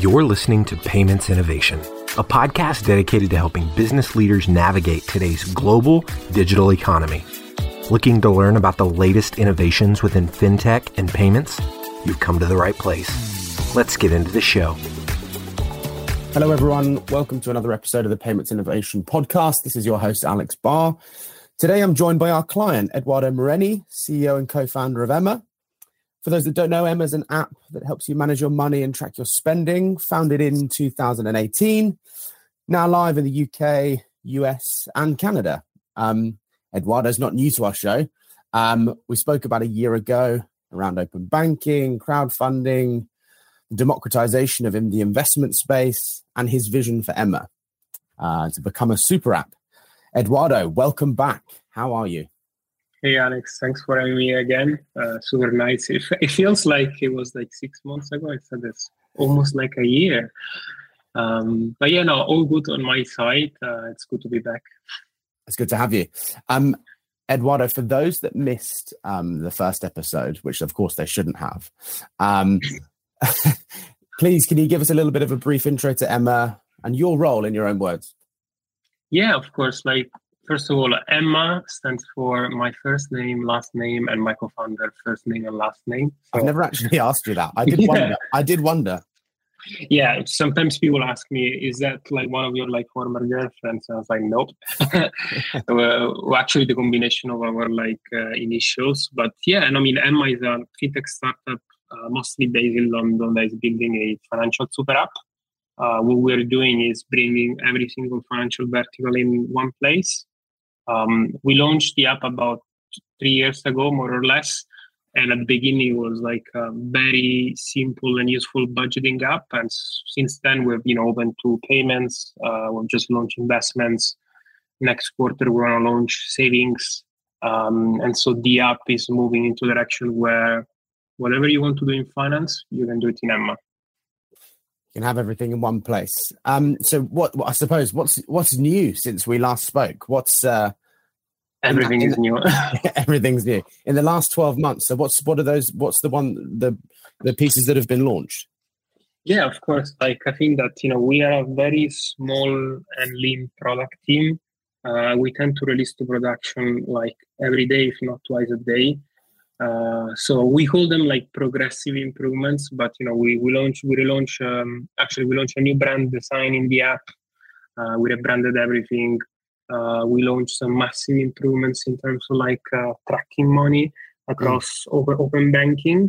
You're listening to Payments Innovation, a podcast dedicated to helping business leaders navigate today's global digital economy. Looking to learn about the latest innovations within fintech and payments? You've come to the right place. Let's get into the show. Hello, everyone. Welcome to another episode of the Payments Innovation Podcast. This is your host, Alex Barr. Today, I'm joined by our client, Edoardo Moreni, CEO and co founder of Emma. For those that don't know, Emma is an app that helps you manage your money and track your spending, founded in 2018, now live in the UK, US, and Canada. Um, Edoardo's not new to our show. Um, we spoke about a year ago around open banking, crowdfunding, democratization of the investment space, and his vision for Emma uh, to become a super app Edoardo, welcome back. How are you? Hey, Alex. Thanks for having me again. Uh, super nice. It, it, feels like it was like six months ago. I said it's almost like a year. Um, but yeah, no, all good on my side. Uh, it's good to be back. It's good to have you. Um, Edoardo, for those that missed um, the first episode, which of course they shouldn't have, um, please can you give us a little bit of a brief intro to Emma and your role in your own words? Yeah, of course. Like first of all, Emma stands for my first name, last name, and my co-founder first name and last name. I've never actually asked you that. I did yeah. wonder. I did wonder. Yeah, sometimes people ask me, "Is that like one of your like former girlfriends?" And I was like, "Nope." well, actually, the combination of our like uh, initials. But yeah, and I mean, Emma is a fintech startup, uh, mostly based in London, that is building a financial super app uh, what we're doing is bringing every single financial vertical in one place. Um, we launched the app about three years ago, more or less. And at the beginning, it was like a very simple and useful budgeting app. And since then, we've been open to payments. Uh, we've just launched investments. Next quarter, we're to launch savings. Um, and so the app is moving into direction where whatever you want to do in finance, you can do it in Emma can have everything in one place. Um, so what, what, I suppose what's what's new since we last spoke? What's uh, everything is new. everything's new in the last twelve months. So what's what are those? What's the one the the pieces that have been launched? Yeah, of course. Like I think that you know we are a very small and lean product team. Uh, we tend to release to production like every day, if not twice a day. Uh, so we call them like progressive improvements, but you know we we launch we relaunch um, actually we launch a new brand design in the app. Uh, we rebranded everything. Uh, we launched some massive improvements in terms of like uh, tracking money across mm. open, open banking.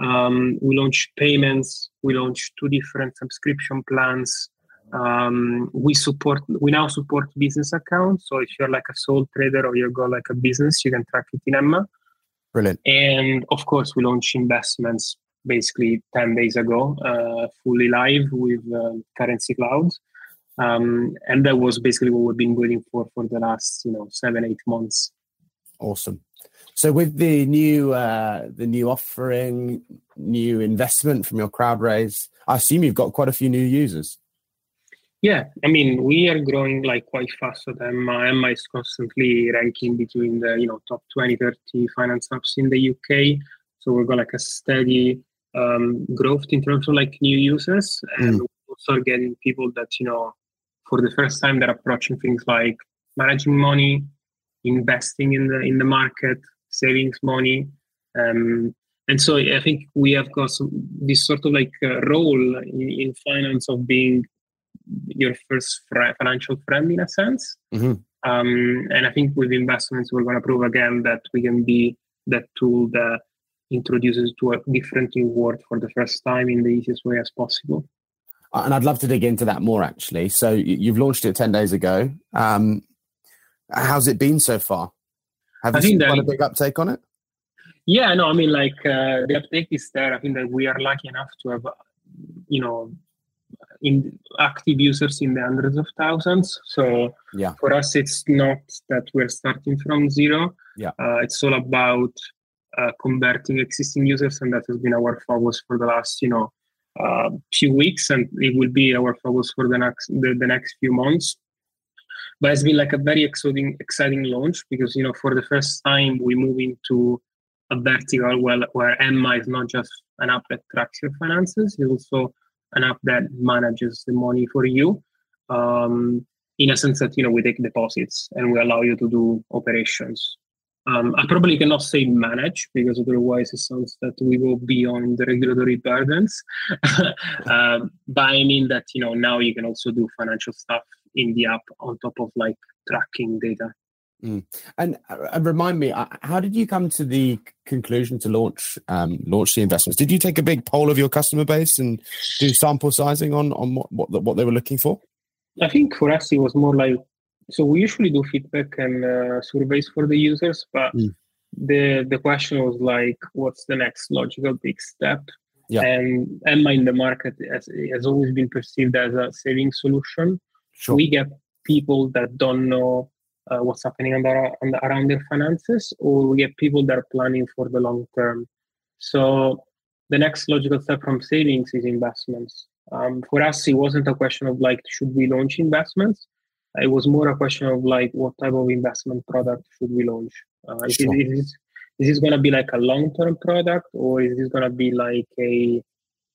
Um, we launched payments. We launched two different subscription plans. Um, we support we now support business accounts. So if you're like a sole trader or you got like a business, you can track it in Emma. Brilliant. And of course, we launched investments basically 10 days ago, uh, fully live with uh, Currency Cloud. Um, and that was basically what we've been waiting for for the last, you know, seven, eight months. Awesome. So with the new uh, the new offering, new investment from your crowd raise, I assume you've got quite a few new users. Yeah, I mean, we are growing like quite fast at Emma. Emma is constantly ranking between the, you know, top 20, 30 finance apps in the UK. So we've got like a steady um, growth in terms of like new users. And mm. also getting people that, you know, for the first time they're approaching things like managing money, investing in the in the market, savings money. Um, and so I think we have got some, this sort of like uh, role in, in finance of being your first financial friend in a sense. Mm-hmm. Um, and I think with investments, we're going to prove again that we can be that tool that introduces to a different new world for the first time in the easiest way as possible. Uh, and I'd love to dig into that more actually. So you've launched it 10 days ago. Um, how's it been so far? Have you seen quite a big uptake on it? Yeah, no, I mean, like uh, the uptake is there. I think that we are lucky enough to have, you know, in active users in the hundreds of thousands. So yeah. for us, it's not that we're starting from zero. Yeah. Uh, it's all about uh, converting existing users, and that has been our focus for the last, you know, uh, few weeks, and it will be our focus for the next the, the next few months. But it's been like a very exciting exciting launch because you know for the first time we move into a vertical where, where Emma is not just an app that tracks your finances, it's also an app that manages the money for you. Um, in a sense that you know we take deposits and we allow you to do operations. Um, I probably cannot say manage because otherwise it sounds that we go beyond the regulatory burdens. um, but I mean that you know now you can also do financial stuff in the app on top of like tracking data. Mm. And, uh, and remind me, uh, how did you come to the conclusion to launch um, launch the investments? Did you take a big poll of your customer base and do sample sizing on on what what, what they were looking for? I think for us it was more like so we usually do feedback and uh, surveys for the users, but mm. the the question was like, what's the next logical big step? Yeah. And Emma in the market has, has always been perceived as a saving solution. Sure. We get people that don't know uh, what's happening under, under, around their finances, or we get people that are planning for the long term. So the next logical step from savings is investments. Um, for us, it wasn't a question of like, should we launch investments? It was more a question of like, what type of investment product should we launch? Uh, sure. is, is, is this going to be like a long term product, or is this going to be like a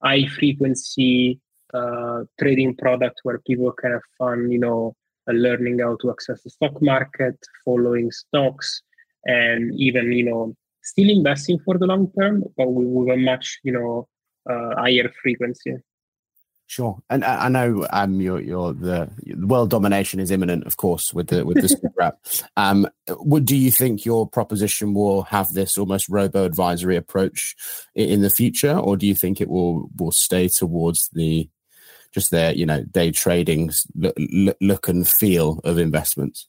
high frequency uh, trading product where people can have fun, you know, uh, learning how to access the stock market, following stocks, and even you know still investing for the long term, but with a much you know uh, higher frequency. Sure, and I know um, you're, you're the world domination is imminent, of course, with the with the super app. Um, would do you think your proposition will have this almost robo advisory approach in the future, or do you think it will will stay towards the just their you know day trading look, look and feel of investments?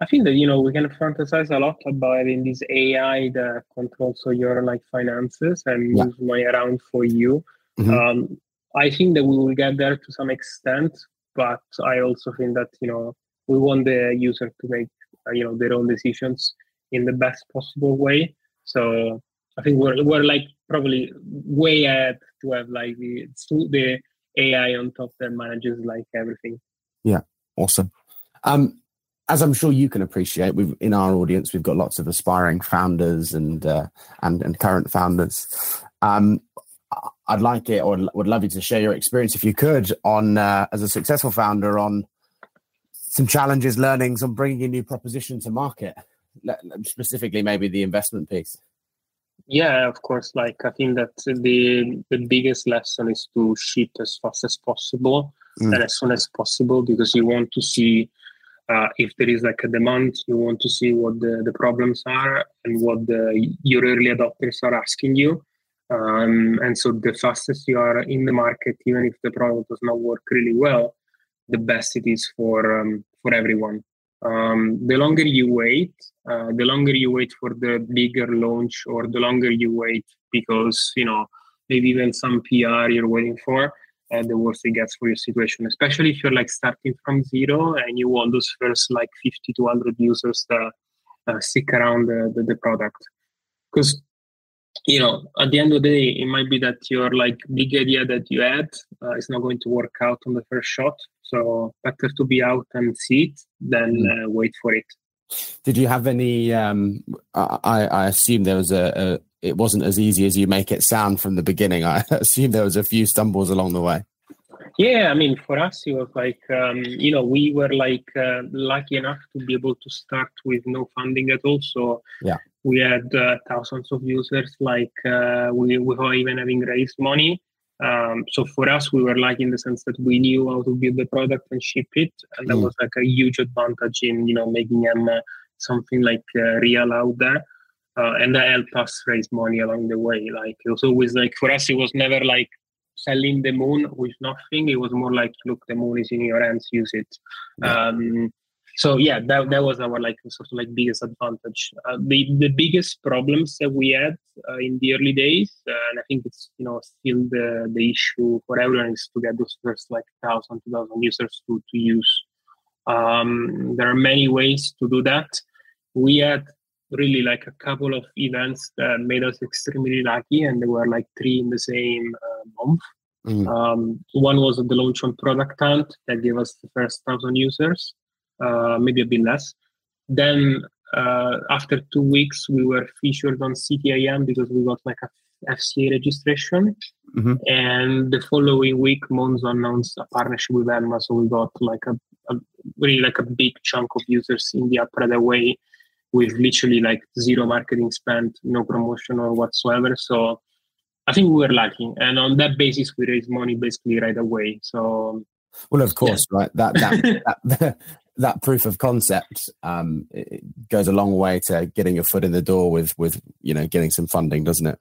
I think that you know we can fantasize a lot about in this AI that controls your like finances and moves money around for you. Mm-hmm. Um, I think that we will get there to some extent, but I also think that you know we want the user to make uh, you know their own decisions in the best possible way. So I think we're we're like probably way ahead to have like the the AI on top that manages like everything. Yeah, awesome. Um, as I'm sure you can appreciate, we've in our audience we've got lots of aspiring founders and uh, and and current founders. Um, I'd like it, or would love you to share your experience, if you could, on uh, as a successful founder, on some challenges, learnings on bringing a new proposition to market, specifically maybe the investment piece. Yeah, of course. Like I think that the the biggest lesson is to ship as fast as possible mm. and as soon as possible because you want to see uh, if there is like a demand. You want to see what the, the problems are and what the your early adopters are asking you. Um, and so the fastest you are in the market, even if the product does not work really well, the best it is for um, for everyone. Um, the longer you wait, uh, the longer you wait for the bigger launch, or the longer you wait because you know maybe even some PR you're waiting for, uh, the worse it gets for your situation. Especially if you're like starting from zero and you want those first like 50 to 100 users that uh, stick around the, the, the product. Because you know, at the end of the day, it might be that your like big idea that you had uh, is not going to work out on the first shot. So better to be out and see it than mm. uh, wait for it. Did you have any? Um, I, I assume there was a, a. It wasn't as easy as you make it sound from the beginning. I assume there was a few stumbles along the way. Yeah, I mean, for us, it was like um, you know we were like uh, lucky enough to be able to start with no funding at all. So yeah, we had uh, thousands of users, like uh, we without even having raised money. Um, so for us, we were like in the sense that we knew how to build the product and ship it, and that mm. was like a huge advantage in you know making them uh, something like uh, real out there. Uh, and that helped us raise money along the way. Like it was always like for us, it was never like selling the moon with nothing. It was more like, look, the moon is in your hands, use it. Um, so yeah that, that was our like sort of like biggest advantage. Uh, the the biggest problems that we had uh, in the early days uh, and i think it's you know still the the issue for everyone is to get those first like thousand two thousand users to to use. Um, there are many ways to do that. We had really like a couple of events that made us extremely lucky and there were like three in the same uh, month. Mm. um, one was the launch on product hunt that gave us the first thousand users uh, maybe a bit less. Then uh, after two weeks, we were featured on City AM because we got like a FCA registration. Mm-hmm. And the following week, Monzo announced a partnership with Emma, so we got like a, a really like a big chunk of users in the app right away with literally like zero marketing spent, no promotion or whatsoever. So I think we were lucky, and on that basis, we raised money basically right away. So, well, of course, yeah. right? That that, that that proof of concept um, goes a long way to getting your foot in the door with with you know getting some funding, doesn't it?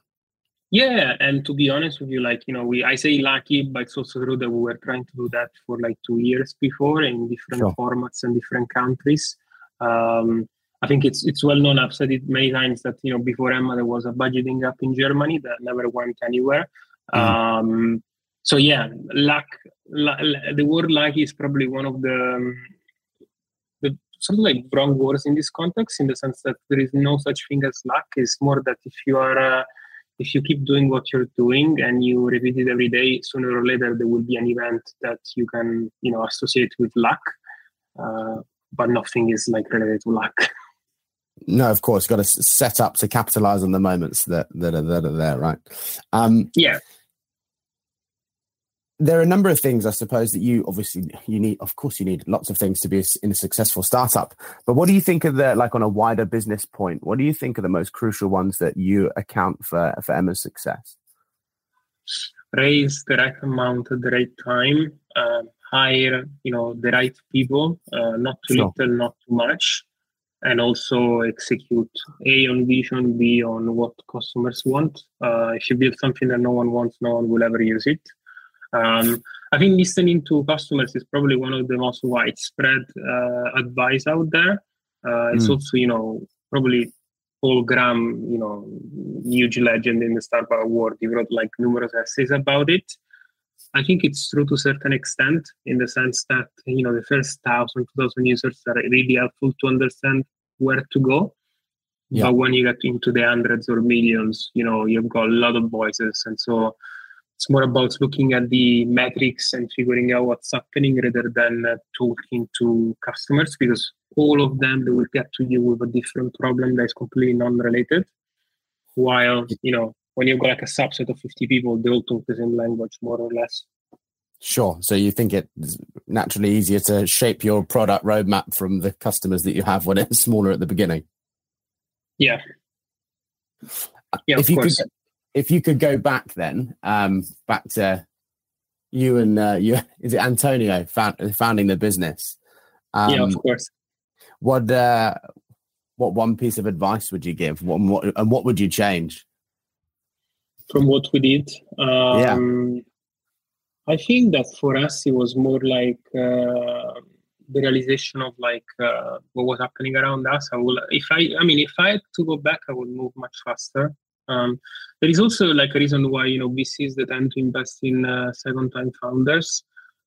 Yeah, and to be honest with you, like you know, we I say lucky, but it's also true that we were trying to do that for like two years before in different sure. formats and different countries. Um, I think it's it's well known. I've said it many times that you know before Emma there was a budgeting app in Germany that never went anywhere. Mm. Um, so yeah, luck. the word luck is probably one of the um, the sort of like wrong words in this context, in the sense that there is no such thing as luck. It's more that if you are uh, if you keep doing what you're doing and you repeat it every day, sooner or later there will be an event that you can you know associate with luck. Uh, but nothing is like related to luck. No, of course, got to set up to capitalize on the moments that that are, that are there, right? Um, yeah. There are a number of things, I suppose, that you obviously you need. Of course, you need lots of things to be in a successful startup. But what do you think of the like on a wider business point? What do you think are the most crucial ones that you account for for Emma's success? Raise the right amount at the right time. Uh, hire, you know, the right people. Uh, not too sure. little, not too much and also execute A on vision, B on what customers want. Uh, if you build something that no one wants, no one will ever use it. Um, I think listening to customers is probably one of the most widespread uh, advice out there. Uh, it's mm. also, you know, probably Paul Graham, you know, huge legend in the startup world. He wrote like numerous essays about it. I think it's true to a certain extent in the sense that you know the first thousand, two thousand users are really helpful to understand where to go. Yeah. But when you get into the hundreds or millions, you know you've got a lot of voices, and so it's more about looking at the metrics and figuring out what's happening rather than uh, talking to customers because all of them they will get to you with a different problem that is completely non-related. While you know when you've got like a subset of 50 people, they all talk the same language, more or less. Sure. So you think it's naturally easier to shape your product roadmap from the customers that you have when it's smaller at the beginning? Yeah. Yeah, if you course. could, if you could go back then, um, back to you and uh, you, is it Antonio found, founding the business? Um, yeah, of course. What uh, what one piece of advice would you give? What, what and what would you change? from what we did. Um, yeah. I think that for us it was more like uh, the realization of like uh, what was happening around us. I will, if I, I mean, if I had to go back, I would move much faster. Um, there is also like a reason why you know VCs that tend to invest in uh, second-time founders.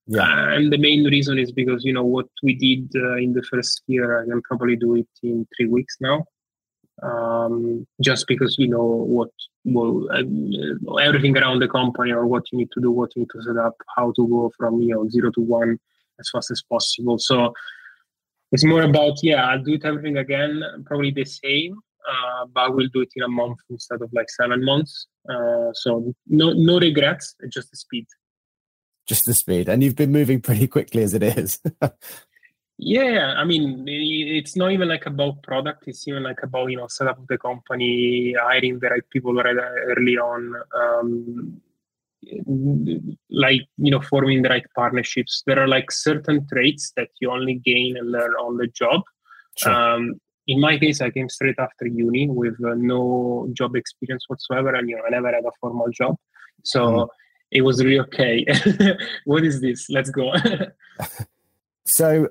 Yeah. Uh, and the main reason is because you know what we did uh, in the first year, I can probably do it in three weeks now um, just because you know what well uh, everything around the company or what you need to do, what you need to set up, how to go from you know zero to one as fast as possible. So it's more about yeah, I'll do it everything again, probably the same, uh, but we'll do it in a month instead of like seven months. Uh, so no no regrets, just the speed. Just the speed, and you've been moving pretty quickly as it is. Yeah, I mean, it's not even like about product. It's even like about you know set up the company, hiring the right people right early on, um, like you know forming the right partnerships. There are like certain traits that you only gain and learn on the job. Sure. Um, in my case, I came straight after uni with uh, no job experience whatsoever, and you know I never had a formal job, so. Mm. It was really okay. what is this? Let's go. So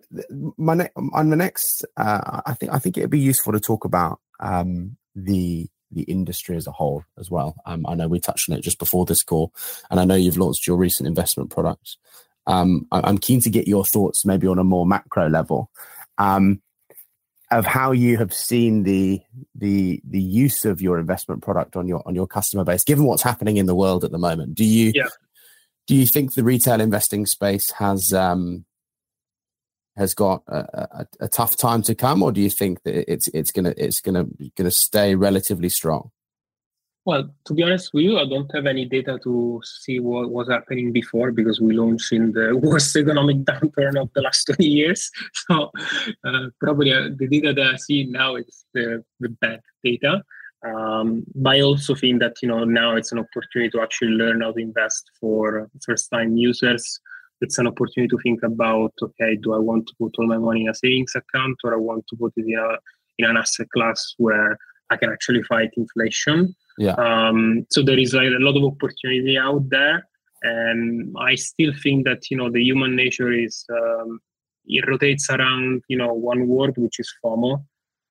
my ne- on the next, uh, I think I think it'd be useful to talk about um, the the industry as a whole as well. Um, I know we touched on it just before this call, and I know you've launched your recent investment products. Um, I- am keen to get your thoughts, maybe on a more macro level, um, of how you have seen the the the use of your investment product on your on your customer base, given what's happening in the world at the moment. Do you yeah. do you think the retail investing space has um, has got a, a, a, tough time to come, or do you think that it's it's gonna it's gonna gonna stay relatively strong? Well, to be honest with you, I don't have any data to see what was happening before because we launched in the worst economic downturn of the last 20 years. So uh, probably uh, the data that I see now is the, the bad data. Um, but I also think that you know now it's an opportunity to actually learn how to invest for first-time users. It's an opportunity to think about okay, do I want to put all my money in a savings account or I want to put it in a in an asset class where I can actually fight inflation. Yeah. Um, so there is like a lot of opportunity out there, and I still think that you know the human nature is um, it rotates around you know one word which is FOMO.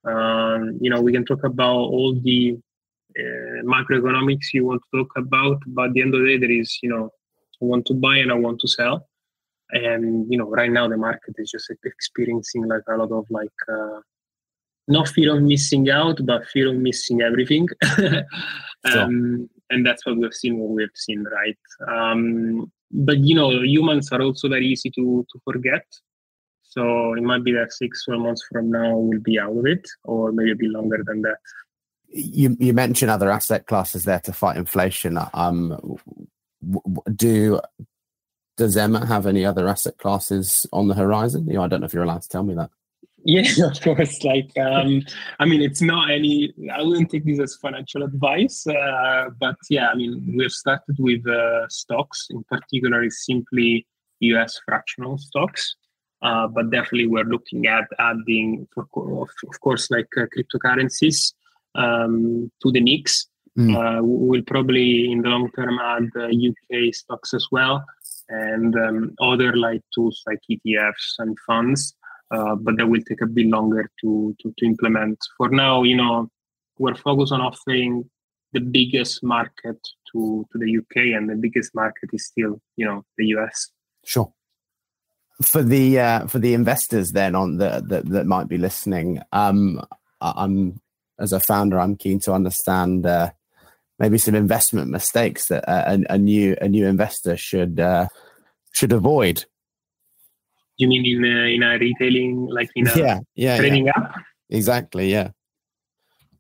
Um, you know we can talk about all the uh, macroeconomics you want to talk about, but at the end of the day there is you know I want to buy and I want to sell, and you know right now the market is just experiencing like a lot of like. Uh, not fear of missing out, but fear of missing everything. um, and that's what we've seen, what we've seen, right? Um, but you know, humans are also very easy to to forget. So it might be that six, 12 months from now we'll be out of it, or maybe a bit longer than that. You you mentioned other asset classes there to fight inflation. Um, do does Emma have any other asset classes on the horizon? You know, I don't know if you're allowed to tell me that. Yeah, of course. Like, um, I mean, it's not any. I wouldn't take this as financial advice, uh, but yeah, I mean, we've started with uh, stocks. In particular, is simply U.S. fractional stocks, uh, but definitely we're looking at adding, for, of course, like uh, cryptocurrencies um, to the mix. Mm. we'll probably, in the long term, add UK uh, stocks as well, and um, other like tools like ETFs and funds. Uh, but that will take a bit longer to, to, to implement. For now, you know, we're focused on offering the biggest market to, to the UK, and the biggest market is still, you know, the US. Sure. For the uh, for the investors then on the that, that might be listening, um, I'm as a founder, I'm keen to understand uh, maybe some investment mistakes that a, a new a new investor should uh, should avoid you mean in a, in a retailing, like in a yeah, yeah, trading yeah. app? Exactly. Yeah.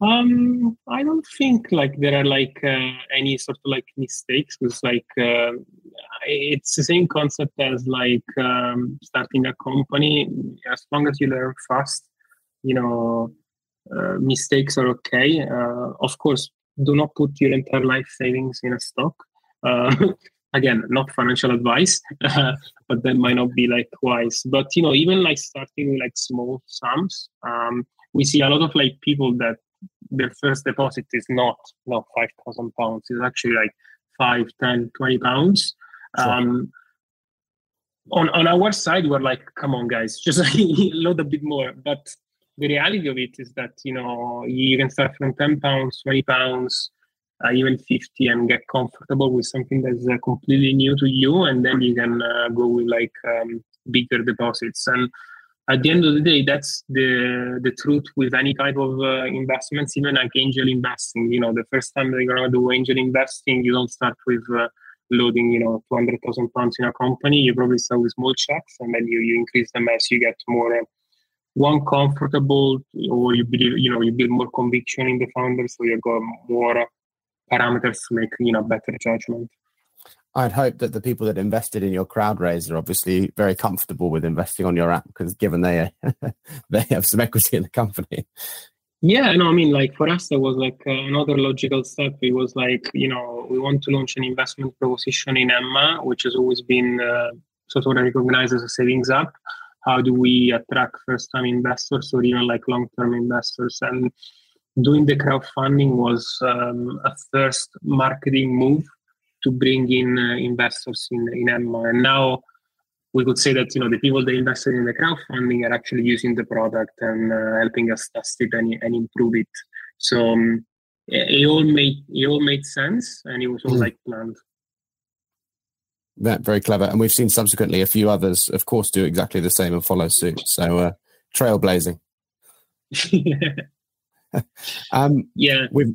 Um, I don't think like there are like uh, any sort of like mistakes because like uh, it's the same concept as like um, starting a company. As long as you learn fast, you know, uh, mistakes are okay. Uh, of course, do not put your entire life savings in a stock. Again not financial advice but that might not be like wise. But you know even like starting like small sums um, we see a lot of like people that their first deposit is not not 5000 pounds. It's actually like 5 10 20 pounds. Sure. um, on on our side we're like come on guys just load a bit more. But the reality of it is that you know you can start from 10 pounds 20 pounds uh, even 50 and get comfortable with something that's uh, completely new to you and then you can uh, go with like um, bigger deposits. And at the end of the day that's the the truth with any type of uh, investments even like angel investing. You know the first time you're gonna do angel investing you don't start with uh, loading you know 200000 pounds in a company. You probably start with small checks and then you, you increase them as you get more uh, one comfortable or you believe you know you build more conviction in the founder so you go more parameters to make you know better judgment. I'd hope that the people that invested in your crowd raise are obviously very comfortable with investing on your app because given they they have some equity in the company. Yeah, no, I mean, like for us, that was like uh, another logical step. It was like, you know, we want to launch an investment proposition in Emma, which has always been uh, sort of recognized as a savings app. How do we attract first time investors or even like long term investors? And doing the crowdfunding was um, a first marketing move to bring in uh, investors in, in Emma. And now we could say that you know the people that invested in the crowdfunding are actually using the product and uh, helping us test it and, and improve it. So um, it, it, all made it all made sense, and it was all mm. like planned. That very clever, and we've seen subsequently a few others, of course, do exactly the same and follow suit. So uh, trailblazing. um, yeah, we've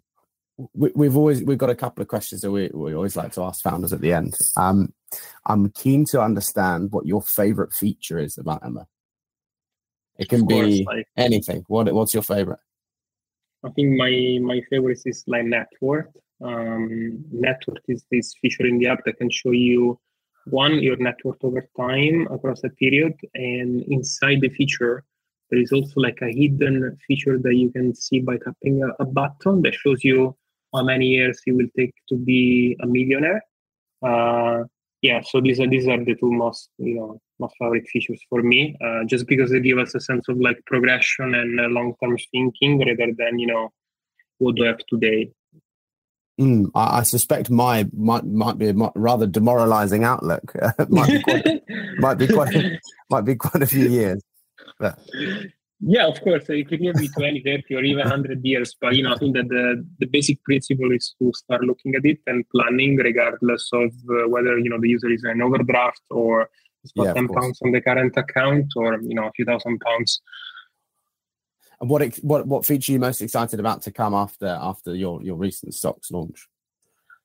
we, have always we've got a couple of questions that we, we always like to ask founders at the end. Um, I'm keen to understand what your favorite feature is about Emma. It can course, be like, anything. What what's your favorite? I think my my favorite is like net worth. um, net worth is this feature in the app that can show you one your net worth over time across a period, and inside the feature there is also like a hidden feature that you can see by tapping a, a button that shows you how many years it will take to be a millionaire. Uh, yeah, so these are these are the two most you know most favorite features for me, uh, just because they give us a sense of like progression and uh, long term thinking rather than you know what do I have today. Mm, I, I, suspect my might might be a rather demoralizing outlook. might be quite, might be quite might be quite a few years. Yeah, of course, it could be 20, 30, or even 100 years. But, you know, I think that the, the basic principle is to start looking at it and planning regardless of uh, whether, you know, the user is an overdraft or it's got yeah, 10 pounds on the current account or, you know, a few thousand pounds. And what, what, what feature are you most excited about to come after, after your, your recent stocks launch?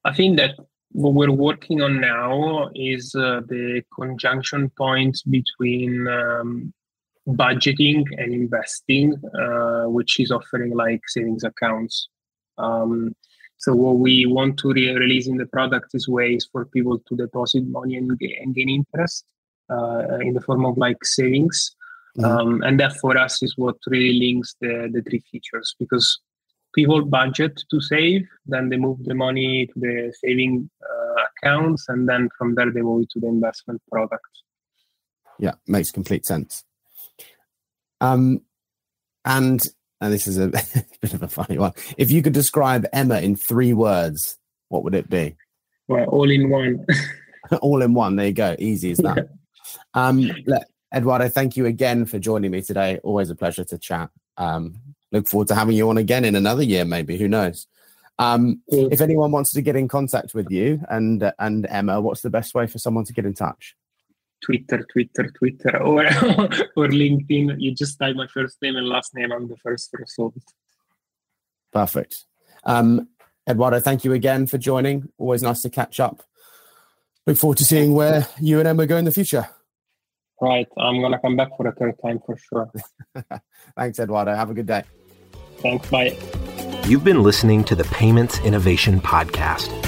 I think that what we're working on now is uh, the conjunction points between um, budgeting and investing, uh, which is offering like savings accounts. Um, so what we want to re- release in the product is ways for people to deposit money and, and gain interest uh, in the form of like savings. Mm-hmm. Um, and that for us is what really links the, the three features because people budget to save, then they move the money to the saving uh, accounts, and then from there they move it to the investment product. Yeah, makes complete sense. Um, and and this is a bit of a funny one. If you could describe Emma in three words, what would it be? Well, all in one. all in one. There you go. Easy as that. Um, look, Edoardo, thank you again for joining me today. Always a pleasure to chat. Um, look forward to having you on again in another year, maybe. Who knows? Um. If anyone wants to get in contact with you and and Emma, what's the best way for someone to get in touch? Twitter, Twitter, Twitter, or or LinkedIn. You just type my first name and last name. I'm the first result. Perfect. Um, Edoardo, thank you again for joining. Always nice to catch up. Look forward to seeing where you and Emma go in the future. Right. I'm going to come back for a third time for sure. Thanks, Edoardo. Have a good day. Thanks. Bye. You've been listening to the Payments Innovation Podcast.